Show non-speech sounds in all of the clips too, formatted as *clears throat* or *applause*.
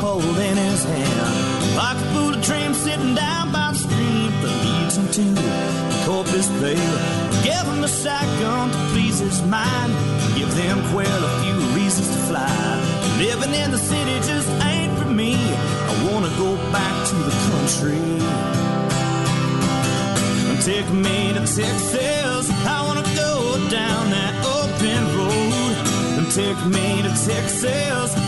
pole in his hand. Like a Buddha dream sitting down by the stream that leads him to the Corpus Bay. Give him a shotgun to please his mind. Give them quail a few reasons to fly. Living in the city just ain't for me. I wanna go back to the country. Take me to Texas. I wanna go down that open road. Take me to Texas.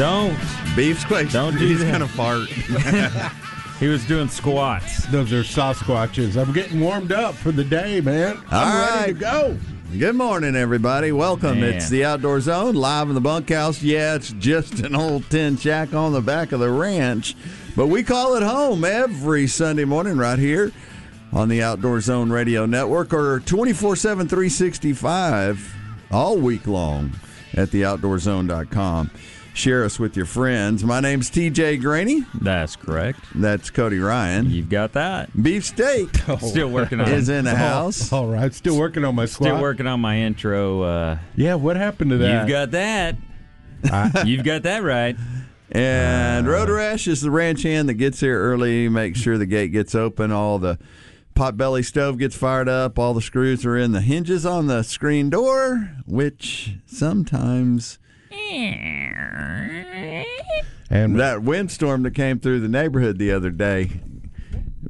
Don't. Beef's quick. Don't do He's that. gonna fart. *laughs* He was doing squats. Those are Sasquatches. I'm getting warmed up for the day, man. I'm All ready right. to go. Good morning, everybody. Welcome. Man. It's the Outdoor Zone live in the bunkhouse. Yeah, it's just an old tin shack on the back of the ranch, but we call it home every Sunday morning right here on the Outdoor Zone Radio Network or 24 7 365 all week long at theoutdoorzone.com. Share us with your friends. My name's TJ Graney. That's correct. That's Cody Ryan. You've got that. Beef Steak *laughs* Still working on is in the *laughs* house. All right. Still working on my squat. Still working on my intro. Uh, Yeah, what happened to that? you've got that. *laughs* You've got that right. And Road Rash is the ranch hand that gets here early, makes sure the gate gets open, all the potbelly stove gets fired up, all the screws are in the hinges on the screen door, which sometimes and that windstorm that came through the neighborhood the other day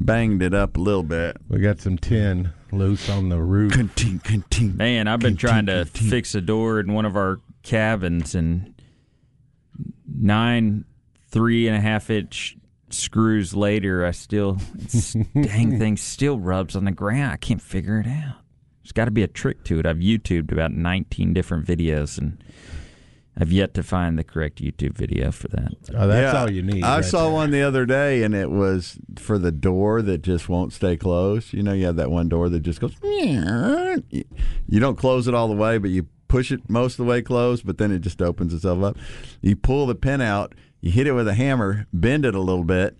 banged it up a little bit. we got some tin loose on the roof. Continue, continue. Man, I've been trying to Continue. fix a door in one of our cabins, and nine three and a half inch screws later, I still *laughs* dang thing still rubs on the ground. I can't figure it out. There's got to be a trick to it. I've YouTubed about 19 different videos, and I've yet to find the correct YouTube video for that. Oh, that's Yeah, all you need. I right saw there. one the other day, and it was for the door that just won't stay closed. You know, you have that one door that just goes. You you don't close it all the way, but you push it most of the way closed, but then it just opens itself up. You pull the pin out, you hit it with a hammer, bend it a little bit,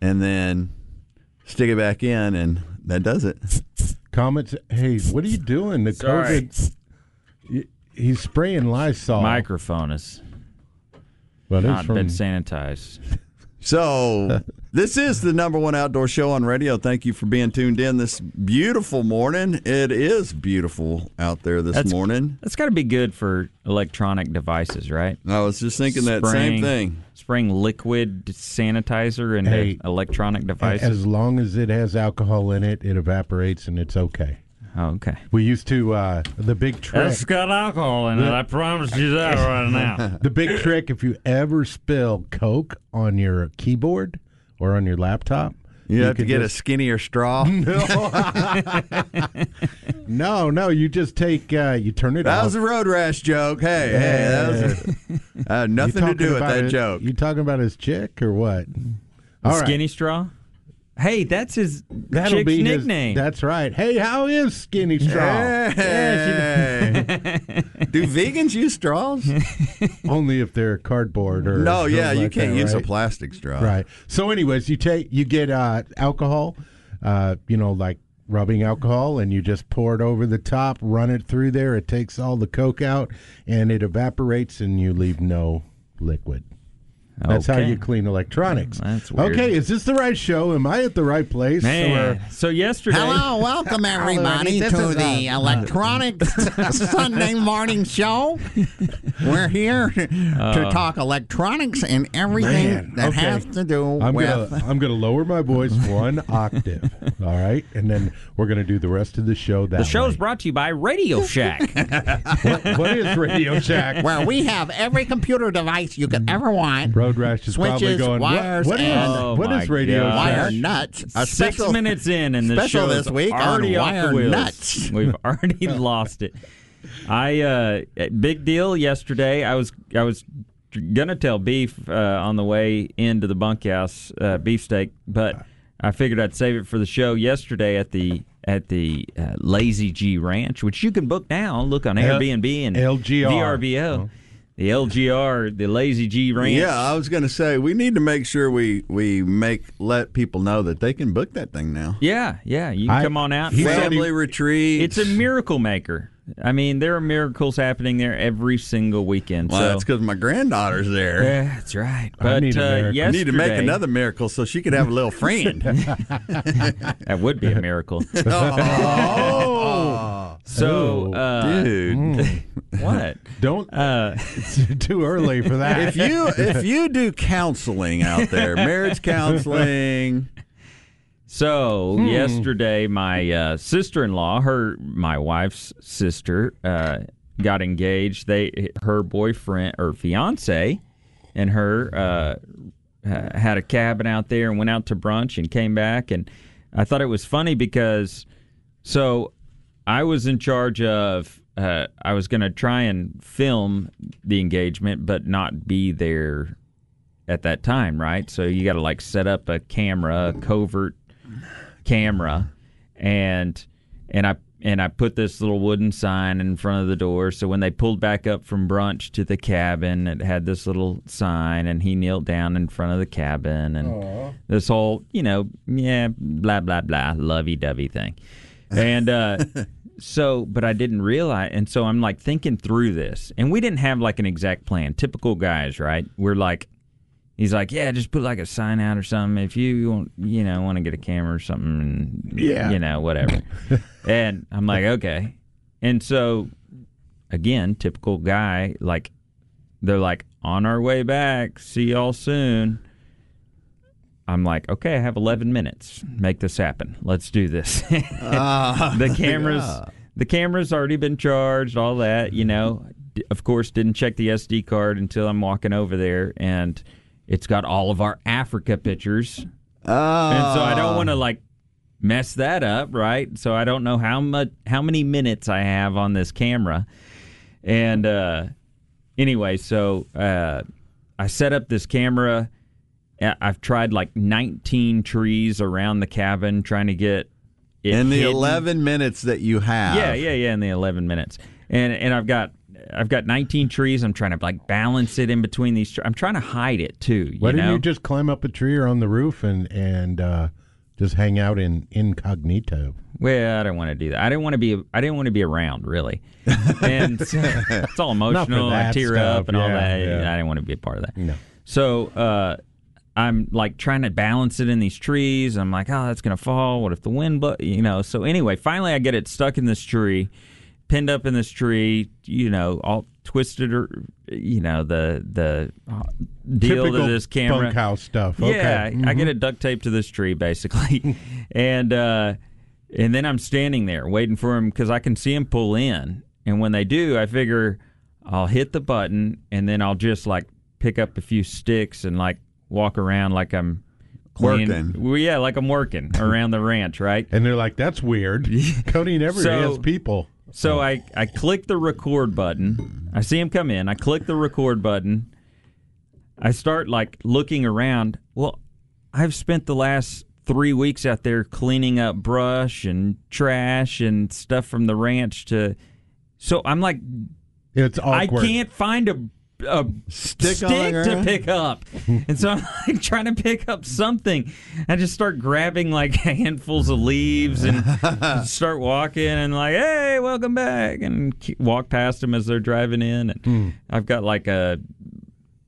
and then stick it back in, and that does it. Comments. Hey, what are you doing? The Sorry. COVID. Y- He's spraying Lysol. Microphone is but it's not from, been sanitized. *laughs* So this is the number one outdoor show on radio. Thank you for being tuned in this beautiful morning. It is beautiful out there this That's- morning. That's got to be good for electronic devices, right? I was just thinking that same thing. Spraying liquid sanitizer into Hey, electronic devices. As long as it has alcohol in it, it evaporates and it's okay. Oh, okay. We used to uh, the big trick. got alcohol in it. I promise you that *laughs* right now. The big trick if you ever spill Coke on your keyboard or on your laptop, You, have to could get a just- skinnier straw. *laughs* *laughs* No, no, you just take uh, you turn it That off. was a road rash joke. Hey, hey, that was a, uh, You nothing to talking do with about that it- joke. You talking about his chick or what? All right. Skinny straw? Hey, that's his That'll chick's be his- nickname. that's right. Hey, how is Skinny Straw? Hey. *laughs* do vegans use straws? *laughs* Only if they're cardboard or No, yeah, you like can't that, use a plastic straw. Right. So, anyways, you take you get uh, alcohol, uh, you know, like rubbing alcohol, and you just pour it over the top, run it through there. It takes all the coke out, and it evaporates, and you leave no liquid. That's how you clean electronics. That's weird. Okay, is this the right show? Am I at the right place? Man, Or- so yesterday, Hello, welcome *laughs* everybody This to is, the uh, Electronics *laughs* Sunday Morning Show. We're here to talk electronics and everything Man, that okay. has to do I'm with. gonna I'm gonna lower my voice one octave. *laughs* All right, and then we're gonna do the rest of the show that the show is brought to you by Radio Shack. what, what is Radio Shack? Where we have every computer device you could ever want. Road Rash is probably Switches, going. what- wires, what is and- Oh, what my is Radio God. Shack? Wire nuts. A Six special, minutes in, and the special show this week on already off Wire the wheels. Nuts. *laughs* We've already *laughs* lost it. I uh, big deal yesterday. I was I was gonna tell beef uh, on the way into the bunkhouse uh, beefsteak, but I figured I'd save it for the show yesterday at the at the uh, Lazy G Ranch, which you can book now. Look on Airbnb and LGR. VRBO. The LGR, the Lazy G Ranch. Yeah, I was going to say we need to make sure we we make let people know that they can book that thing now. yeah, yeah. You can I- come on out. he Family retreat. It's a miracle maker. I mean, there are miracles happening there every single weekend. Well, so that's because my granddaughter's there. yeah, that's right. I But need uh, miracle. We need to make another miracle so she could have a little friend. *laughs* That would be a miracle. *laughs* oh, *laughs* so, uh, dude. what? Don't. Uh, it's too early for that. if you if you do counseling out there, marriage counseling, so yesterday, my uh, sister-in-law, her my wife's sister, uh, got engaged. They her boyfriend or fiance and her uh, uh, had a cabin out there and went out to brunch and came back and I thought it was funny because so I was in charge of uh, I was going to try and film the engagement but not be there at that time, right? So you got to like set up a camera, a covert camera, and and I and I put this little wooden sign in front of the door. So when they pulled back up from brunch to the cabin, it had this little sign, and he knelt down in front of the cabin, and this whole you know yeah blah blah blah lovey dovey thing, and. uh *laughs* So, but I didn't realize, and so I'm like thinking through this, and we didn't have like an exact plan. Typical guys, right? We're like, He's like, yeah, just put like a sign out or something if you want, you know, want to get a camera or something, and Yeah. you know, whatever. *laughs* and I'm like, okay. And so, again, typical guy, like, they're like, on our way back, see y'all soon. I'm like, okay, I have 11 minutes. Make this happen. Let's do this. *laughs* Ah. the cameras, the cameras already been charged, all that. You know, D- of course, didn't check the SD card until I'm walking over there, and it's got all of our Africa pictures, oh, and so I don't want to like mess that up, right? So I don't know how much, how many minutes I have on this camera, and uh, anyway, so uh, I set up this camera. I've tried like 19 trees around the cabin trying to get it in the hidden. 11 minutes that you have. Yeah, yeah, yeah. In the 11 minutes, and and I've got I've got 19 trees. I'm trying to like balance it in between these. Tre- I'm trying to hide it too. You Why know? didn't you just climb up a tree or on the roof and and uh, just hang out in incognito? Well, I don't want to do that. I didn't want to be. I didn't want to be around really, *laughs* and *laughs* it's all emotional. I tear stuff, up and all that. yeah. I didn't want to be a part of that. No. So uh, I'm like trying to balance it in these trees. I'm like, oh, that's gonna fall. What if the wind? But you know. So anyway, finally, I get it stuck in this tree, pinned up in this tree. You know, all twisted or you know the the uh, deal Typical to this camera. bunkhouse stuff. Okay. Yeah, I Mhm. get it duct taped to this tree basically, *laughs* and uh, and then I'm standing there waiting for him because I can see him pull in, and when they do, I figure I'll hit the button, and then I'll just like pick up a few sticks and like walk around like I'm cleaning- Working. Well, yeah, like I'm working around the ranch, right? And they're like, "That's weird." *laughs* Cody never So- has people. So I, I click the record button. I see him come in. I click the record button. I start like looking around. Well, I've spent the last three weeks out there cleaning up brush and trash and stuff from the ranch to. So I'm like, It's awkward. I can't find a. A Stick the to pick up, and so I'm *laughs* like trying to pick up something. I just start grabbing like *laughs* handfuls of leaves and *laughs* start walking and like, hey, welcome back, and walk past them as they're driving in. And Hmm. I've got like a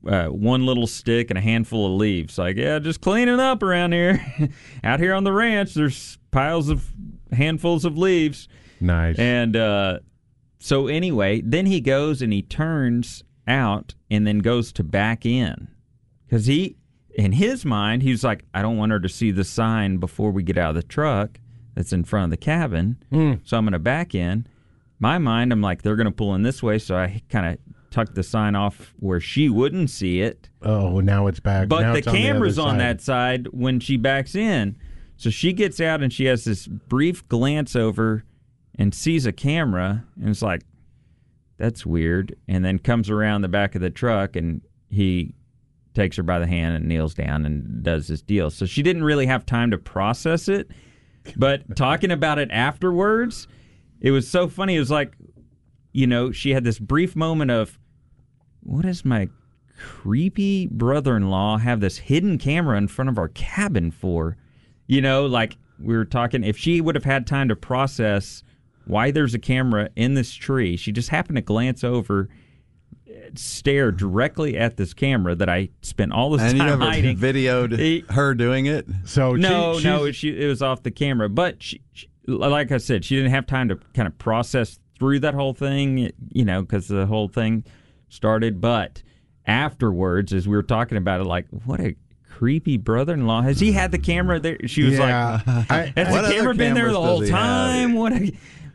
uh, one little stick and a handful of leaves. Like, yeah, just cleaning up around here. Out here on the ranch, there's piles of handfuls of leaves. Nice. And uh, so anyway, then he goes and he turns out and then goes to back in because he, in his mind, he's like, I don't want her to see the sign before we get out of the truck that's in front of the cabin. Hmm. So I'm going to back in. My mind, I'm like, they're going to pull in this way, so I kind of tuck the sign off where she wouldn't see it. oh, now it's back. But Now the it's on camera's on, that side when she backs in. So she gets out and she has this brief glance over and sees a camera and it's like, that's weird. And then comes around the back of the truck and he takes her by the hand and kneels down and does his deal. So she didn't really have time to process it. But *laughs* talking about it afterwards, it was so funny. It was like, you know, she had this brief moment of, what does my creepy brother in law have this hidden camera in front of our cabin for? You know, like we were talking, if she would have had time to process why there's a camera in this tree, she just happened to glance over, stare directly at this camera that I spent all this And you time never hiding. *laughs* videoed He- her doing it? So no, she, no, she, it was off the camera. But she, she, like I said, she didn't have time to kind of process through that whole thing, you know, because the whole thing started. But afterwards, as we were talking about it, like, what a creepy brother-in-law. Has he had the camera there? She was yeah. *laughs* like, has the camera been there the whole he have? time? What are,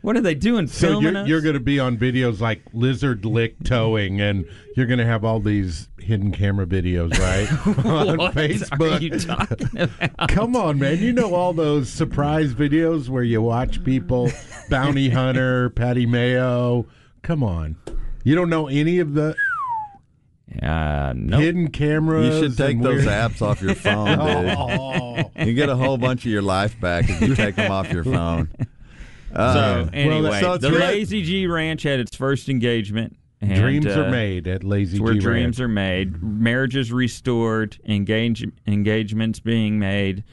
what are they doing? so filming you're, us? you're going to be on videos like lizard lick towing, and you're going to have all these hidden camera videos, right? *laughs* on what Facebook. are you talking about? Come on, man. You know all those surprise videos where you watch people, Bounty Hunter, Patty Mayo. Come on. You don't know any of the Uh, no. hidden cameras. You should take those weird- apps off your phone, *laughs* dude. Oh. You get a whole bunch of your life back if you take them off your phone. *laughs* So Uh, anyway, so the great. Lazy G Ranch had its first engagement. And, Dreams uh, are made at Lazy It's where G dreams are made, marriages restored, engage, engagements being made.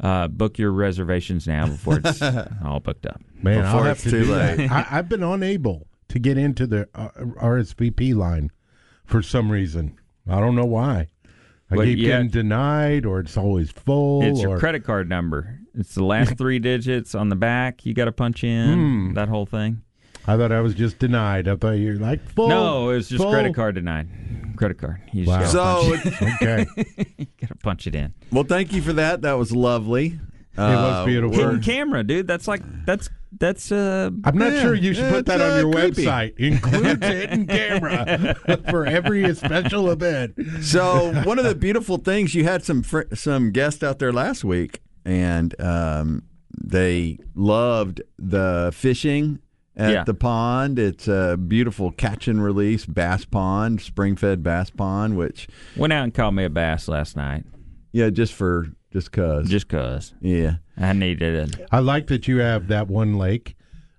Uh, book your reservations now before it's *laughs* all booked up. Man, I'll Before have it's to too do late. that. I, I've been unable to get into the uh, RSVP line for some reason. I don't know why. I But keep yet- getting denied, or it's always full. It's your credit card number. It's the last *laughs* three digits on the back. You got to punch in Hmm. that whole thing. I thought I was just denied. I thought you're like full. no, it was just full. credit card denied. Credit card. You just Wow. gotta, So, punch, *laughs* Okay, *laughs* you gotta punch it in. well, thank you for that. That was lovely. It was beautiful. Hidden camera, dude. That's like that's that's uh I'm not Yeah, sure you should put it's, that on uh, your creepy. website. Includes hidden camera *laughs* for every special event. So one of the beautiful things you had some fr- some guests out there last week, and um, they loved the fishing at Yeah. the pond. It's a beautiful catch and release bass pond, spring fed bass pond. Which went out and caught me a bass last night. yeah, just for just cause Just cause yeah. I needed it. I like that you have that one lake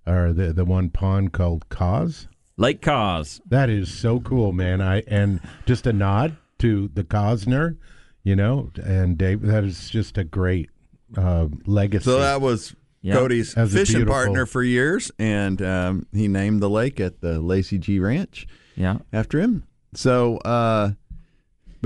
or the the one pond called Cause. Lake Cause. That is so cool, man. I and just a nod to the Cosner, you know, and Dave. That is just a great uh, legacy. So that was Yeah. Cody's That's fishing beautiful- partner for years, and um, he named the lake at the Lazy G Ranch. Yeah. after him. So, uh,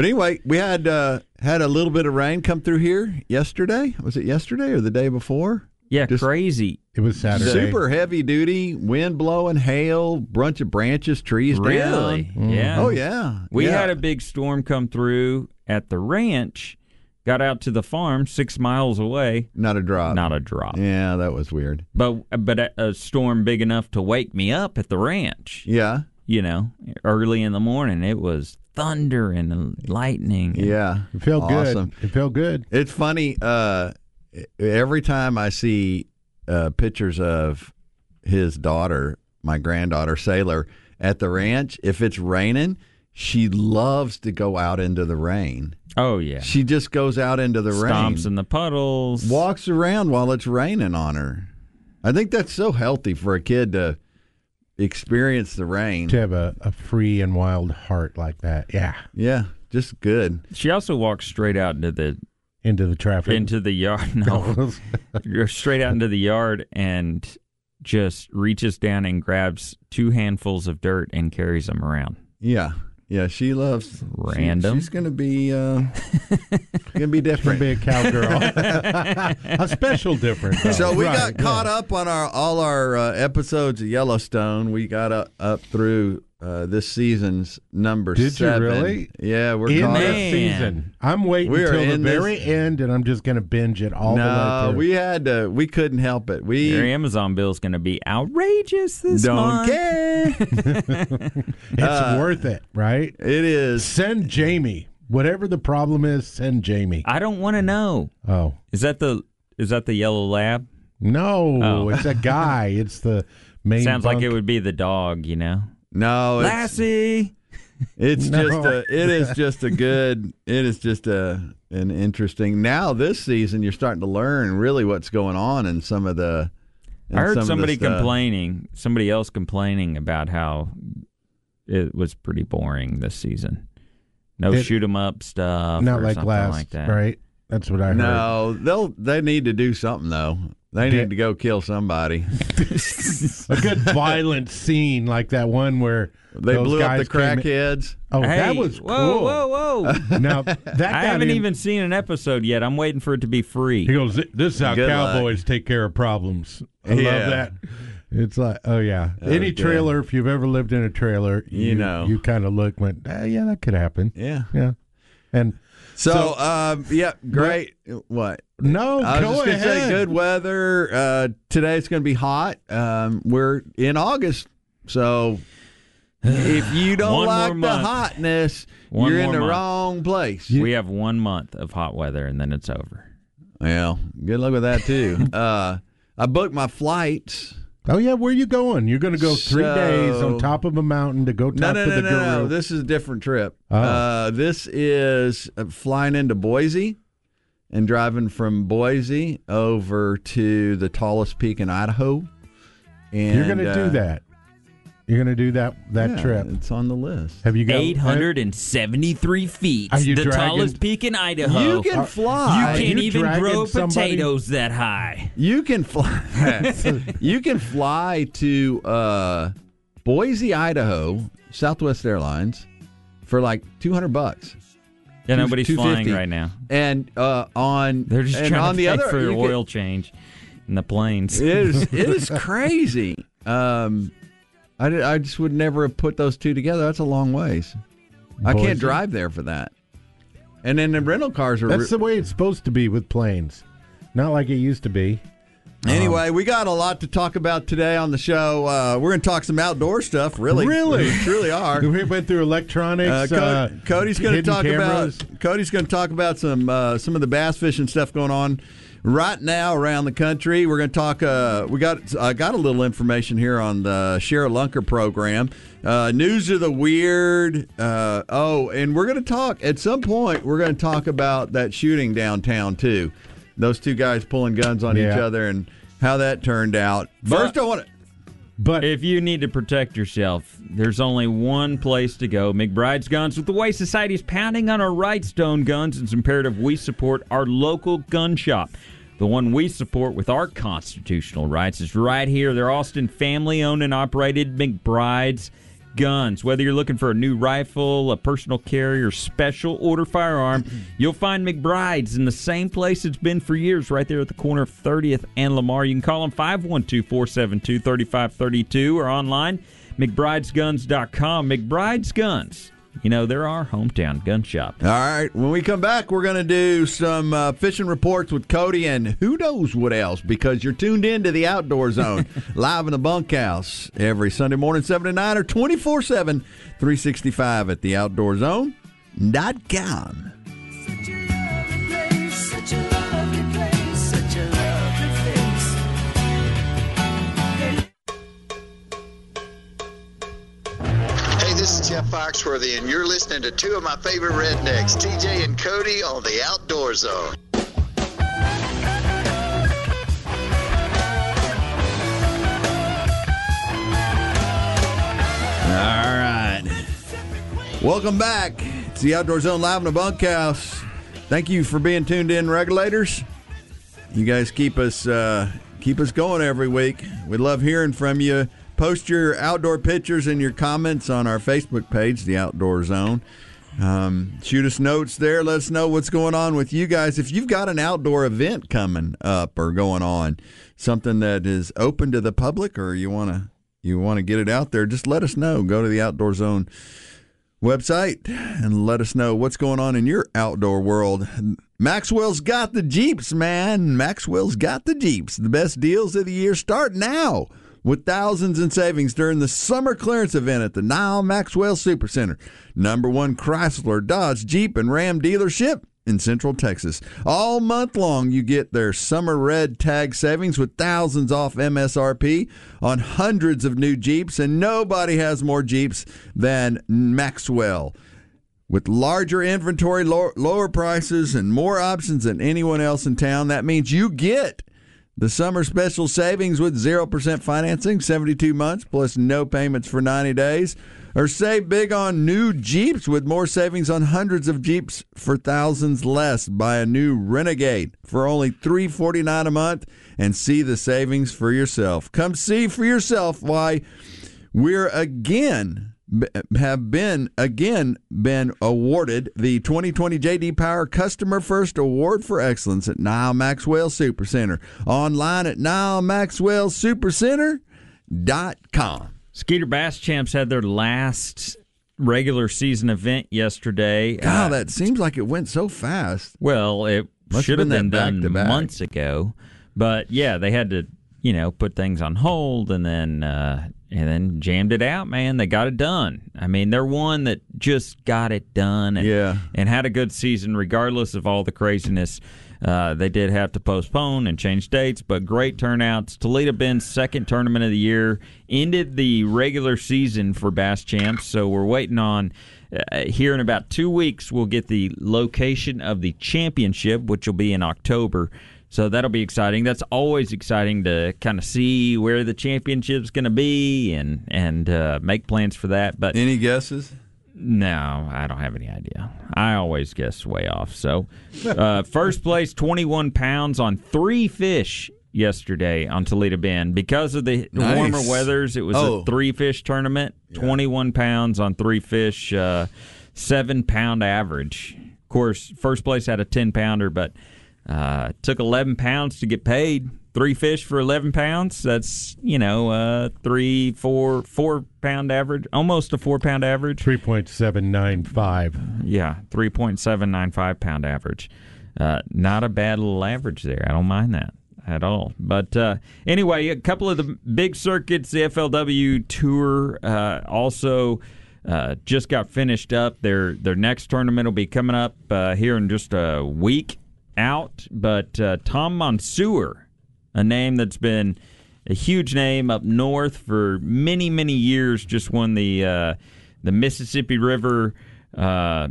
but anyway, we had uh, had a little bit of rain come through here yesterday. Was it yesterday or the day before? Yeah, Just- crazy. it was Saturday. Super heavy duty, wind blowing, hail, bunch of branches, trees Really? down. Yeah. Oh yeah, We yeah. had a big storm come through at the ranch, got out to the farm six miles away. not a drop. Not a drop. Yeah, that was weird. But but a, a storm big enough to wake me up at the ranch. Yeah, You know, early in the morning. It was thunder and lightning. and- yeah. It felt awesome. good. It felt good. It's funny. Uh, every time I see uh, pictures of his daughter, my granddaughter Sailor, at the ranch, if it's raining, she loves to go out into the rain. Oh yeah. She just goes out into the Stomps rain, in the puddles. walks around while it's raining on her. I think that's so healthy for a kid to experience the rain. To have a, a free and wild heart like that, yeah, Yeah, just good. She also walks straight out into the into the traffic. into the yard. *laughs* No, straight out into the yard and just reaches down and grabs two handfuls of dirt and carries them around. Yeah, Yeah, she loves she- Random. she's going to be uh, *laughs* going to be Gonna different. be a cowgirl. *laughs* a special different. though. So we Right, got caught yeah. up on our all our uh, episodes of Yellowstone. We got up, up through uh, this season's number Did you really? Yeah, we're in caught the up. Season. I'm waiting We are until the in this- very end, and I'm just going to binge it all the way No, through. we had to. We couldn't help it. We Your Amazon bill's going to be outrageous this month. don't month. care. *laughs* *laughs* it's uh, worth it, right? it is. Send Jamie. Whatever the problem is, send Jamie. I don't want to know. Oh Is that the is that the yellow lab? no, Oh. it's a guy. It's the *laughs* main. Sounds like it would be the dog, you know. No, it's, Lassie. *laughs* it's No. just a. It is just a good. It is just a an interesting. Now this season, you're starting to learn really what's going on in some of the. I heard some somebody complaining, somebody else complaining about how it was pretty boring this season. No It- shoot 'em up stuff, not or like something last, like that. right? That's what I heard. No, they'll they need to do something though. They need to go kill somebody. *laughs* a good violent scene like that one where They those blew up the guys came in- crackheads. Oh, that Hey, was cool. Whoa, whoa, whoa! *laughs* Now that I haven't him- even seen an episode yet. I'm waiting for it to be free. He goes, "This is how Good luck. cowboys take care of problems." I Yeah. love that. It's like, oh yeah, That any was good. trailer. If you've ever lived in a trailer, You know. you kind of look, went, ah, yeah, that could happen. Yeah. Yeah, and So, So- um, yeah, great. What? no, I was go just ahead. say good weather. Uh, today it's going to be hot. Um, we're in August, so if you *sighs* don't like the month. hotness, One you're in the month. wrong place. We have one month of hot weather, and then it's over. Well, good luck with that too. *laughs* uh, I booked my flights. Oh yeah, where are you going? You're going to go three So- days on top of a mountain to go No, talk no, to no, the no, guru. no. This is a different trip. Oh. Uh, this is uh, flying into Boise and driving from Boise over to the tallest peak in Idaho. And You're going to uh, do that. You're going to do that that yeah, trip. It's on the list. Have you got Eight hundred and seventy-three feet, Are you the dragging- tallest peak in Idaho. You can fly. You can't you even grow somebody- potatoes that high. You can fly. *laughs* you can fly to uh, Boise, Idaho, Southwest Airlines, for like two hundred bucks. Yeah, Two- nobody's flying right now. And uh, on They're just and trying on to the other for you their can- oil change in the planes. It is *laughs* it is crazy. Um, I, did- I just would never have put those two together. That's a long ways. I can't drive there for that. And then the rental cars are. That's the way it's supposed to be with planes, not like it used to be. anyway, we got a lot to talk about today on the show. Uh, we're going to talk some outdoor stuff. Really, Really? *laughs* we truly are. *laughs* We went through electronics. Uh, uh, Cody's going to talk cameras. about Cody's going to talk about some uh, some of the bass fishing stuff going on right now around the country. We're going to talk. Uh, we got I got a little information here on the ShareLunker program. Uh, news of the weird. Uh, oh, and we're going to talk at some point. We're going to talk about that shooting downtown too. Those two guys pulling guns on each other and how that turned out. First, I want to. But If you need to protect yourself, there's only one place to go. McBride's Guns with the Way Society is pounding on our right stone guns. It's imperative we support our local gun shop. The one we support with our constitutional rights is right here. They're Austin family owned and operated McBride's Guns. Whether you're looking for a new rifle, a personal carry, or special order firearm, *clears throat* you'll find McBride's in the same place it's been for years, right there at the corner of 30th and Lamar. You can call them 512 472 3532 or online, McBridesGuns.com. McBride's Guns. You know, they're our hometown gun shop. All right. When we come back, we're going to do some uh, fishing reports with Cody and who knows what else because you're tuned in to the Outdoor Zone *laughs* live in the bunkhouse every Sunday morning, 7 to 9 or 24 7, 365 at the Outdoor Zone. Dot com. This is Jeff Foxworthy, and you're listening to two of my favorite rednecks, TJ and Cody, on the Outdoor Zone. All right. Welcome back. It's the Outdoor Zone live in the bunkhouse. Thank you for being tuned in, regulators. You guys keep us uh, keep us going every week. We love hearing from you. Post your outdoor pictures and your comments on our Facebook page, The Outdoor Zone. Um, shoot us notes there. Let us know what's going on with you guys. If you've got an outdoor event coming up or going on, something that is open to the public, or you want to you want to get it out there, just let us know. Go to the Outdoor Zone website and let us know what's going on in your outdoor world. Maxwell's got the Jeeps, man. Maxwell's got the Jeeps. The best deals of the year start now with thousands in savings during the summer clearance event at the Nyle Maxwell Supercenter. Number one Chrysler, Dodge, Jeep, and Ram dealership in Central Texas. All month long, you get their summer red tag savings with thousands off MSRP on hundreds of new Jeeps, and nobody has more Jeeps than Maxwell. With larger inventory, lower, lower prices, and more options than anyone else in town, that means you get the summer special savings with 0% financing, 72 months, plus no payments for 90 days. Or save big on new Jeeps with more savings on hundreds of Jeeps for thousands less. Buy a new Renegade for only 349 a month and see the savings for yourself. Come see for yourself why we're again have been again been awarded the 2020 JD Power Customer First Award for Excellence at Nyle Maxwell Supercenter. Online at nylemaxwellsupercenter.com. Skeeter Bass Champs had their last regular season event yesterday. God, Uh, that seems like it went so fast. Well, it should have been been, done months ago, but yeah, they had to, you know, put things on hold and then uh, and then jammed it out. Man, they got it done. I mean, they're one that just got it done. And, Yeah. and had a good season regardless of all the craziness. Uh, they did have to postpone and change dates, but great turnouts. Toledo Bend's second tournament of the year ended the regular season for Bass Champs, so we're waiting on. Uh, here in about two weeks, we'll get the location of the championship, which will be in October. So that'll be exciting. That's always exciting to kind of see where the championship's going to be and and uh, make plans for that. But Any guesses? no, I don't have any idea. I always guess way off. So, uh, first place, 21 pounds on three fish yesterday on Toledo Bend. Because of the Nice. warmer weathers, it was Oh. a three fish tournament. 21 pounds on three fish, uh, seven pound average. Of course, first place had a 10 pounder, but uh, took 11 pounds to get paid. Three fish for 11 pounds. That's, you know, uh, three, four, four pound average, almost a four pound average. 3.795. Yeah, 3.795 pound average. Uh, not a bad little average there. I don't mind that at all. But uh, anyway, a couple of the big circuits, the FLW Tour uh, also uh, just got finished up. Their their next tournament will be coming up uh, here in just a week out. But uh, Tom Monsoor, a name that's been a huge name up north for many many years, just won the uh, the Mississippi River. Uh,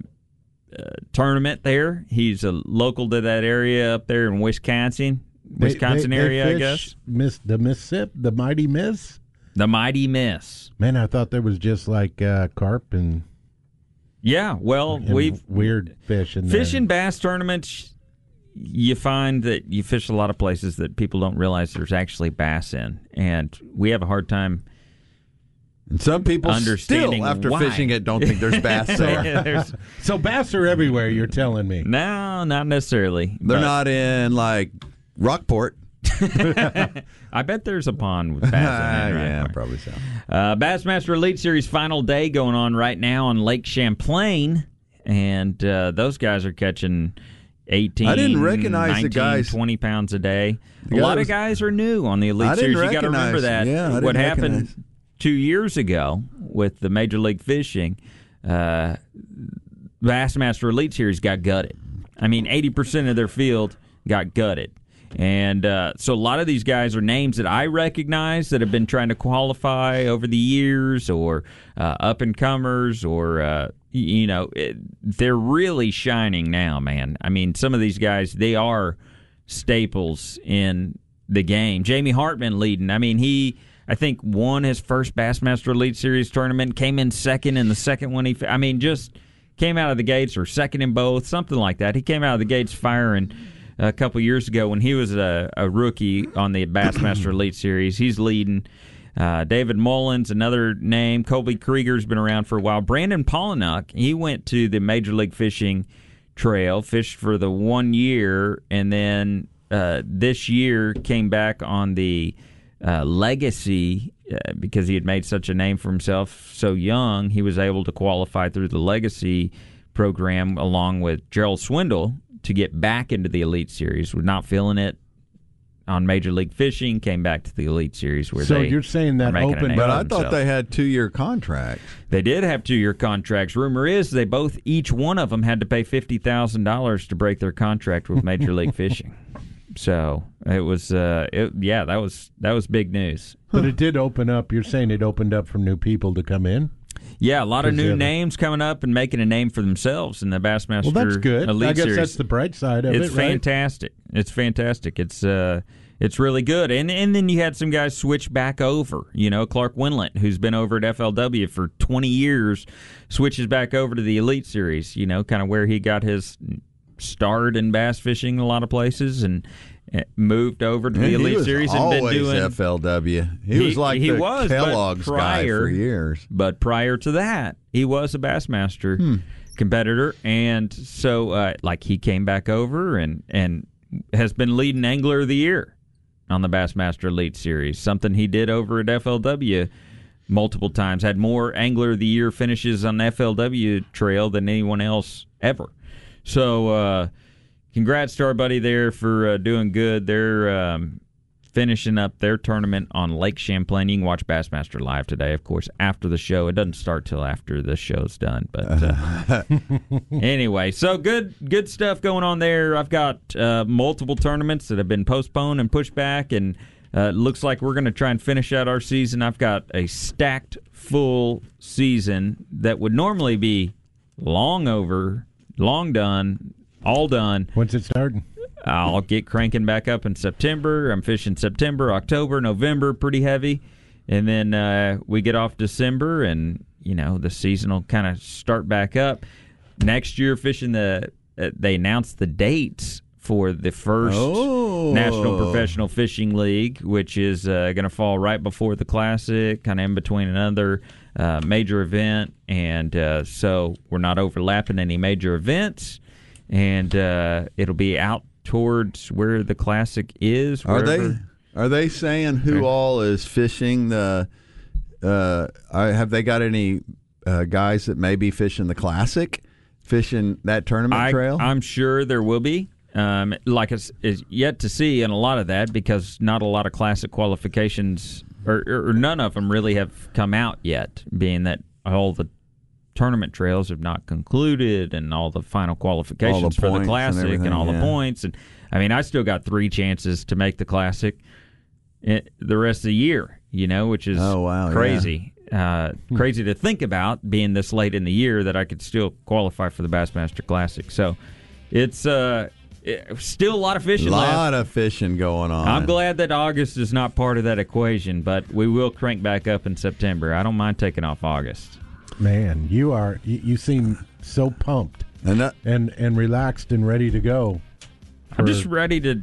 tournament there. He's a local to that area up there in Wisconsin, Wisconsin they- they area, I guess. Miss the Mississippi, the Mighty Miss. The Mighty Miss. Man, I thought there was just like uh, carp and, Yeah, well, and we've weird fish in there. fishing bass tournaments. You find that you fish a lot of places that people don't realize there's actually bass in, and we have a hard time. And some people Understanding still, after why. fishing it, don't think there's bass *laughs* there. There's- *laughs* So bass are everywhere. You're telling me. no, not necessarily. They're but not in like Rockport. *laughs* I bet there's a pond with bass in it. right yeah, probably so. Uh, Bassmaster Elite Series final day going on right now on Lake Champlain, and uh, those guys are catching 18, I didn't recognize the 19, guys. 20 pounds a day. A lot guys- of guys are new on the Elite Series. You got to remember that. yeah, what happened recognize. two years ago with the Major League Fishing, uh, Bassmaster Elite Series got gutted. I mean, 80% of their field got gutted. And uh, so a lot of these guys are names that I recognize that have been trying to qualify over the years or uh, up and comers or, uh, you know, it, they're really shining now, man. I mean, some of these guys, they are staples in the game. Jamie Hartman leading. I mean, he I think won his first Bassmaster Elite Series tournament, came in second in the second one. He, I mean, just came out of the gates or second in both, something like that. He came out of the gates firing a couple years ago when he was a, a rookie on the Bassmaster Elite Series. He's leading. Uh, David Mullins, another name. Colby Krieger's been around for a while. Brandon Pollock, he went to the Major League Fishing Trail, fished for the one year, and then uh, this year came back on the uh, Legacy uh, because he had made such a name for himself so young. He was able to qualify through the Legacy program along with Gerald Swindle to get back into the Elite Series. Was not feeling it on Major League Fishing. Came back to the Elite Series where So they you're saying that are making a opened name But for I thought they had two year contracts. They did have two year contracts. Rumor is they both, each one of them, had to pay fifty thousand dollars to break their contract with Major League *laughs* Fishing. So it was, uh, it, yeah, that was that was big news. But it did open up. You're saying it opened up for new people to come in. Yeah, a lot of new names coming up and making a name for themselves in the Bassmaster. Well, that's good. Elite I guess Series. that's the bright side of it's it, right? fantastic. It's fantastic. It's uh, it's really good. And and then you had some guys switch back over. You know, Clark Wendlandt, who's been over at FLW for 20 years, switches back over to the Elite Series. You know, kind of where he got his start in bass fishing in a lot of places, and moved over to the And Elite Series and been doing FLW. He, He- was like he the was, Kellogg's guy for years. But prior to that, he was a Bassmaster competitor, and so uh, like he came back over and and has been leading Angler of the Year on the Bassmaster Elite Series. Something he did over at FLW multiple times. Had more Angler of the Year finishes on the FLW trail than anyone else ever. So, uh, congrats to our buddy there for uh, doing good. They're um, finishing up their tournament on Lake Champlain. You can watch Bassmaster live today, of course, after the show. It doesn't start till after the show's done, but uh, *laughs* anyway, so good, good stuff going on there. I've got uh, multiple tournaments that have been postponed and pushed back, and uh, it looks like we're going to try and finish out our season. I've got a stacked full season that would normally be long over, long done, all done. When's it starting? I'll get cranking back up in September. I'm fishing September, October, November, pretty heavy, and then uh, we get off December, and you know the season will kind of start back up. Next year, fishing the uh, they announced the dates for the first Oh. National Professional Fishing League, which is uh, going to fall right before the Classic, kind of in between another uh, major event, and uh, so we're not overlapping any major events, and uh, it'll be out towards where the Classic is. Are they are they saying who all is fishing the? Uh, have they got any uh, guys that may be fishing the classic, fishing that tournament I, trail? I'm sure there will be. Um, like it's, is yet to see in a lot of that because not a lot of classic qualifications or, or none of them really have come out yet. Being that all the tournament trails have not concluded and all the final qualifications for the classic and, everything, all the points and I mean I still got three chances to make the classic the rest of the year. You know, which is Oh, wow, yeah. crazy. Uh, crazy to think about being this late in the year that I could still qualify for the Bassmaster Classic. So it's uh, still a lot of a fishing left. lot of fishing going on. I'm glad that August is not part of that equation, but we will crank back up in September. I don't mind taking off August. Man, you are you, you seem so pumped And that, and and relaxed and ready to go. I'm just ready to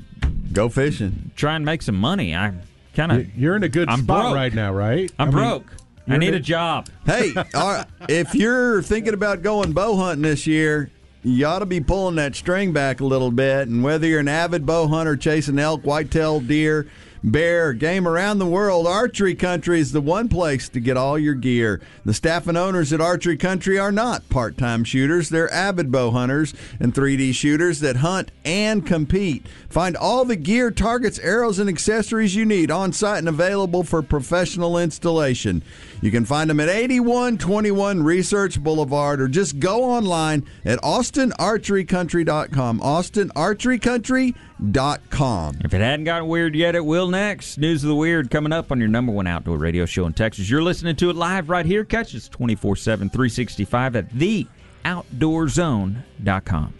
go fishing. try and make some money. I'm kind of You- You're in a good I'm spot broke. right now, right? I'm I mean, broke. I need a job. Hey, *laughs* all right, if you're thinking about going bow hunting this year, you ought to be pulling that string back a little bit. And whether you're an avid bow hunter chasing elk, whitetail deer, bear, game around the world, Archery Country is the one place to get all your gear. The staff and owners at Archery Country are not part time shooters, they're avid bow hunters and 3D shooters that hunt and compete. Find all the gear, targets, arrows, and accessories you need on site and available for professional installation. You can find them at 8121 Research Boulevard or just go online at austinarcherycountry.com. austinarcherycountry.com. If it hadn't gotten weird yet, it will next. News of the Weird coming up on your number one outdoor radio show in Texas. You're listening to it live right here. Catch us 24 7, 365 at theoutdoorzone.com.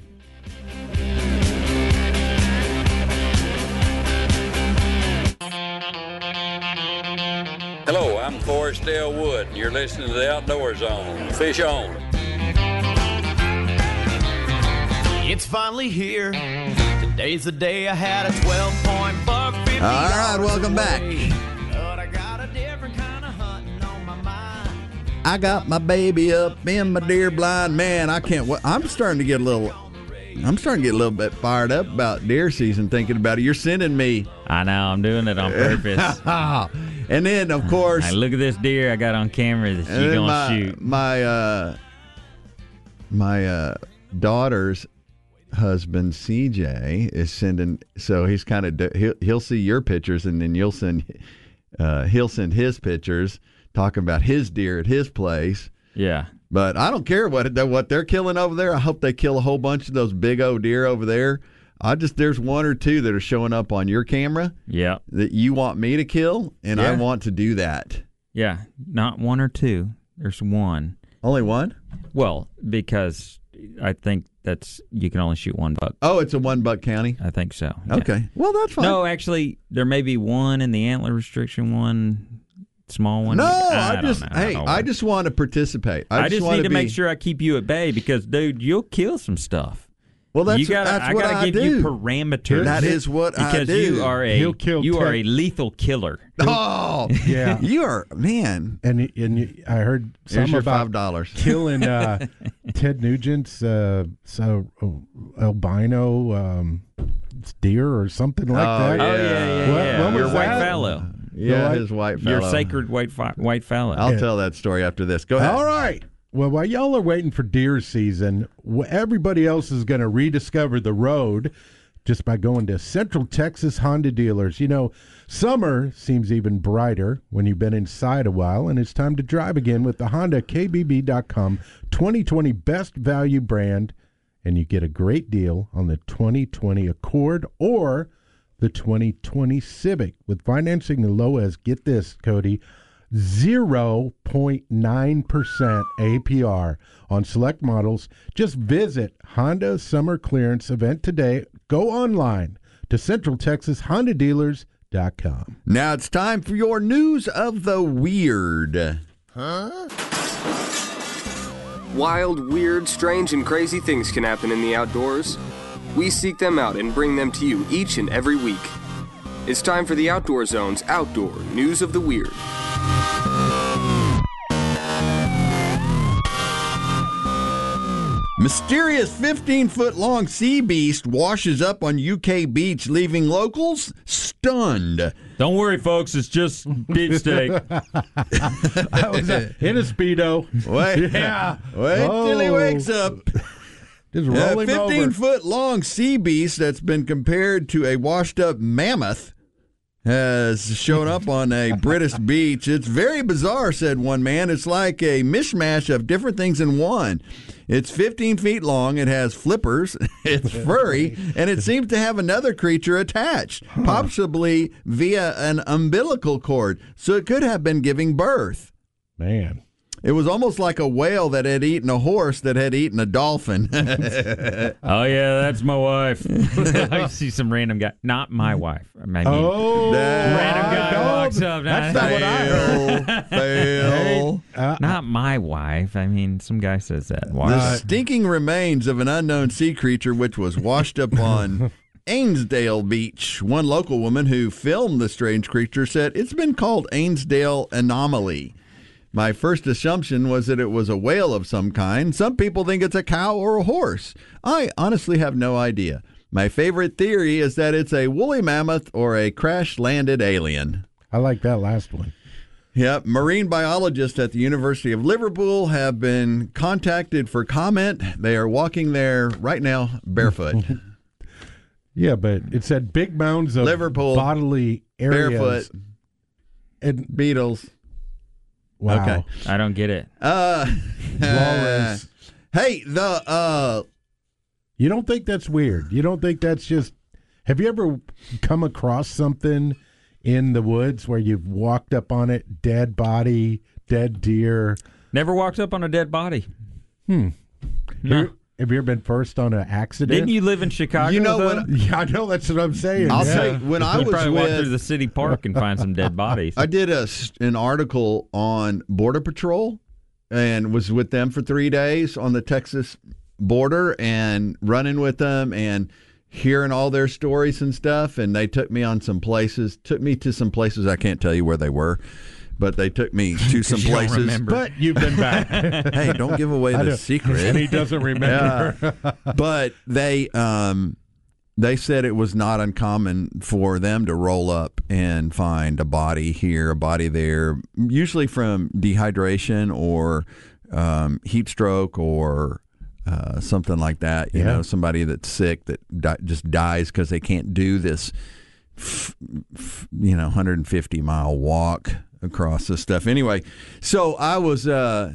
I'm Forrest Dale Wood, and you're listening to the Outdoor Zone. Fish on. It's finally here. Today's the day I had a 12 point buck. 50 All right, welcome back. But I got a different kind of hunting on my mind. I got my baby up in my deer blind. Man, I can't. wa- I'm starting to get a little. I'm starting to get a little bit fired up about deer season. Thinking about it, you're sending me, I know. I'm doing it on purpose. *laughs* *laughs* and then of course, look at this deer I got on camera that then gonna my shoot. my uh, my uh, daughter's husband CJ is sending. So he's kind of he'll, he'll see your pictures, and then you'll send uh, he'll send his pictures talking about his deer at his place. Yeah. But I don't care what what they're killing over there. I hope they kill a whole bunch of those big old deer over there. I just there's one or two that are showing up on your camera Yeah. that you want me to kill, and I want to do that. Yeah. Not one or two. There's one. Only one? Well, because I think that's you can only shoot one buck. Oh, it's a one buck county. I think so. yeah. Okay, well that's fine. No, actually, there may be one in the antler restriction, one small one. no, I, I, just know. hey, don't I just want to participate. I, I just want need to be, make sure I keep you at bay because, dude, you'll kill some stuff. Well, that's you gotta, that's I what gotta I give do. you parameters. That is what I do. because do. you are a He'll kill you are a lethal killer. *laughs* oh, Yeah. *laughs* you are man. And and I heard some your about five dollars. *laughs* killing uh, Ted Nugent's uh, so oh, albino um, deer or something like Oh, that. Oh yeah, yeah, What- yeah. what Your was white that? fallow. Yeah, what? his white fellow. Your sacred white fi- white fallow. I'll tell that story after this. Go ahead. All right. Well, while y'all are waiting for deer season, everybody else is going to rediscover the road just by going to Central Texas Honda dealers. You know, summer seems even brighter when you've been inside a while, and it's time to drive again with the Honda KBB.com 2020 Best Value brand, and you get a great deal on the 2020 Accord or the 2020 Civic with financing as low as get this, Cody. 0.9% APR on select models. Just visit Honda Summer Clearance event today. Go online to centraltexashondadealers.com. Now it's time for your news of the weird. Huh? Wild, weird, strange, and crazy things can happen in the outdoors. We seek them out and bring them to you each and every week. It's time for the Outdoor Zone's Outdoor News of the Weird. Mysterious 15 foot long sea beast washes up on UK beach, leaving locals stunned. Don't worry, folks. It's just beef steak. *laughs* That was a, in a Speedo. Wait, Yeah. wait till he Oh. wakes up. Just A roll him 15 over. foot long sea beast that's been compared to a washed up mammoth has shown up on a British *laughs* beach. It's very bizarre, said one man. It's like a mishmash of different things in one. It's 15 feet long, it has flippers, *laughs* it's furry, and it seems to have another creature attached, possibly via an umbilical cord. So it could have been giving birth. Man. It was almost like a whale that had eaten a horse that had eaten a dolphin. *laughs* oh yeah, that's my wife. *laughs* I see some random guy. Not my wife. I mean, Oh, random guy God. walks up. That's not what I heard. *laughs* Fail. Fail. Uh, not my wife. I mean, some guy says that. The stinking remains of an unknown sea creature which was washed up on Ainsdale Beach. One local woman who filmed the strange creature said it's been called Ainsdale Anomaly. My first assumption was that it was a whale of some kind. Some people think it's a cow or a horse. I honestly have no idea. My favorite theory is that it's a woolly mammoth or a crash landed alien. I like that last one. Yep. Marine biologists at the University of Liverpool have been contacted for comment. They are walking there right now barefoot. *laughs* Yeah, but it said big mounds of Liverpool, bodily areas. barefoot. And Beatles. Wow. Okay. I don't get it. Uh, *laughs* Walrus. hey, the uh, You don't think that's weird? You don't think that's just. Have you ever come across something in the woods where you've walked up on it, dead body, dead deer? Never walked up on a dead body. Hmm. No. Have, have you ever been first on an accident? Didn't you live in Chicago? You know what? Yeah, I know. That's what I'm saying. I'll yeah. say when I you was probably walk through with the city park and find some dead bodies. I did a s- an article on Border Patrol and was with them for three days on the Texas border and running with them and hearing all their stories and stuff, and they took me on some places. Took me to some places I can't tell you where they were, but they took me *laughs* to some places. remember. But you've been back. *laughs* hey, don't give away the secret. And he doesn't *laughs* remember. Yeah. but they um they said it was not uncommon for them to roll up and find a body here, a body there, usually from dehydration or um, heat stroke or uh, something like that. You Yeah. know, somebody that's sick that di- just dies because they can't do this, f- f- you know, 150 mile walk across this stuff. Anyway, so I was uh,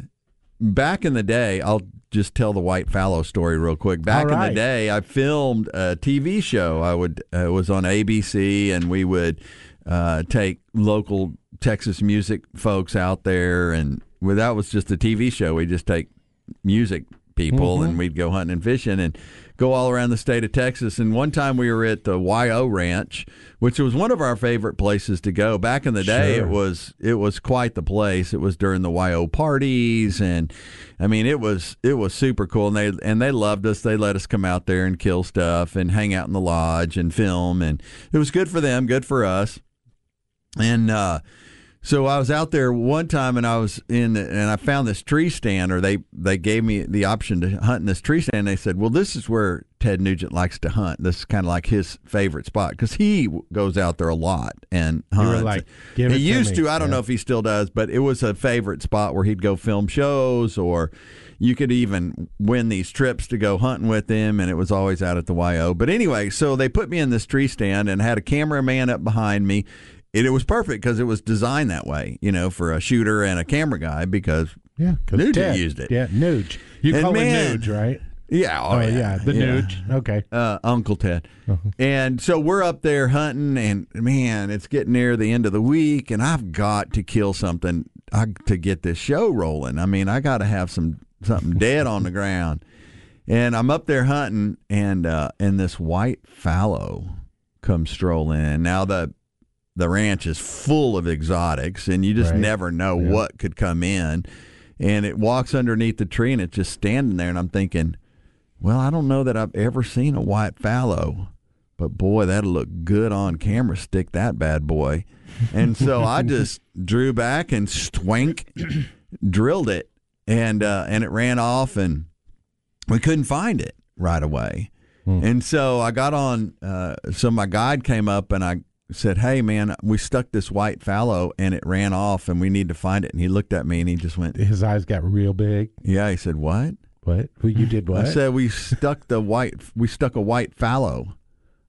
back in the day. I'll just tell the White Fallow story real quick. Back All in the day, I filmed a TV show. I would uh, it was on ABC, and we would uh, take local Texas music folks out there, and well, that was just a TV show. We just take music people, and we'd go hunting and fishing, and go all around the state of Texas. And one time we were at the YO Ranch, which was one of our favorite places to go. Back in the day, Sure. it was it was quite the place. It was during the YO parties, and I mean, it was it was super cool. And they and they loved us. They let us come out there and kill stuff and hang out in the lodge and film, and it was good for them, good for us. And uh, so I was out there one time, and I was in, and I found this tree stand, or they they gave me the option to hunt in this tree stand. They said, "Well, this is where Ted Nugent likes to hunt. This is kind of like his favorite spot because he goes out there a lot and hunts." like, "Give he to used me." to. I don't Yeah. know if he still does, but it was a favorite spot where he'd go film shows, or you could even win these trips to go hunting with him, and it was always out at the YO. But anyway, so they put me in this tree stand and had a cameraman up behind me. And it was perfect because it was designed that way, you know, for a shooter and a camera guy because Yeah, Nugent Ted- used it. Yeah, Nuge. You And call man- it Nuge, right? Yeah, oh, Oh, yeah. the yeah. Nuge. Okay. uh, Uncle Ted. Uh-huh. And so we're up there hunting, and man, it's getting near the end of the week, and I've got to kill something I, to get this show rolling. I mean, I got to have some something dead on the *laughs* ground. And I'm up there hunting, and uh, and this white fallow comes strolling in. Now the the ranch is full of exotics, and you just Right. never know Yeah. what could come in. And it walks underneath the tree, and it's just standing there, and I'm thinking. Well, I don't know that I've ever seen a white fallow, but boy, that'll look good on camera. Stick that bad boy. And so I *laughs* just drew back and stwank, *clears throat* drilled it, and uh, and it ran off, and we couldn't find it right away. And so I got on. Uh, so my guide came up, and I said, "Hey, man, we stuck this white fallow, and it ran off, and we need to find it." And he looked at me, and he just went, His eyes got real big. "Yeah." He said, "What?" What? Who you did *laughs* what? I said we stuck the white we stuck a white fallow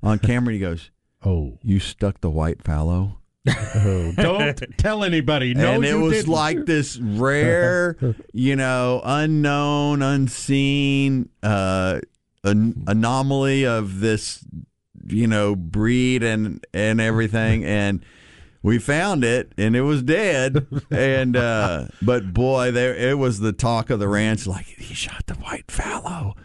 on camera. He goes, oh, "You stuck the white fallow?" *laughs* oh, don't *laughs* tell anybody. No, and it was didn't. like this rare, you know, unknown, unseen uh, an anomaly of this, you know, breed and and everything, *laughs* and. We found it and it was dead, and uh, but boy, there it was the talk of the ranch. Like he shot the white fallow,